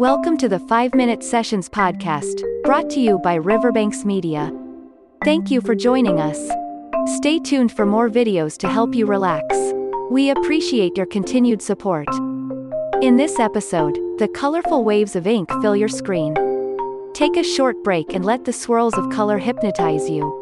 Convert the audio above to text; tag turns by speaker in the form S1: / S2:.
S1: Welcome to the 5 Minute Sessions podcast, brought to you by Riverbanks Media. Thank you for joining us. Stay tuned for more videos to help you relax. We appreciate your continued support. In this episode, the colorful waves of ink fill your screen. Take a short break and let the swirls of color hypnotize you.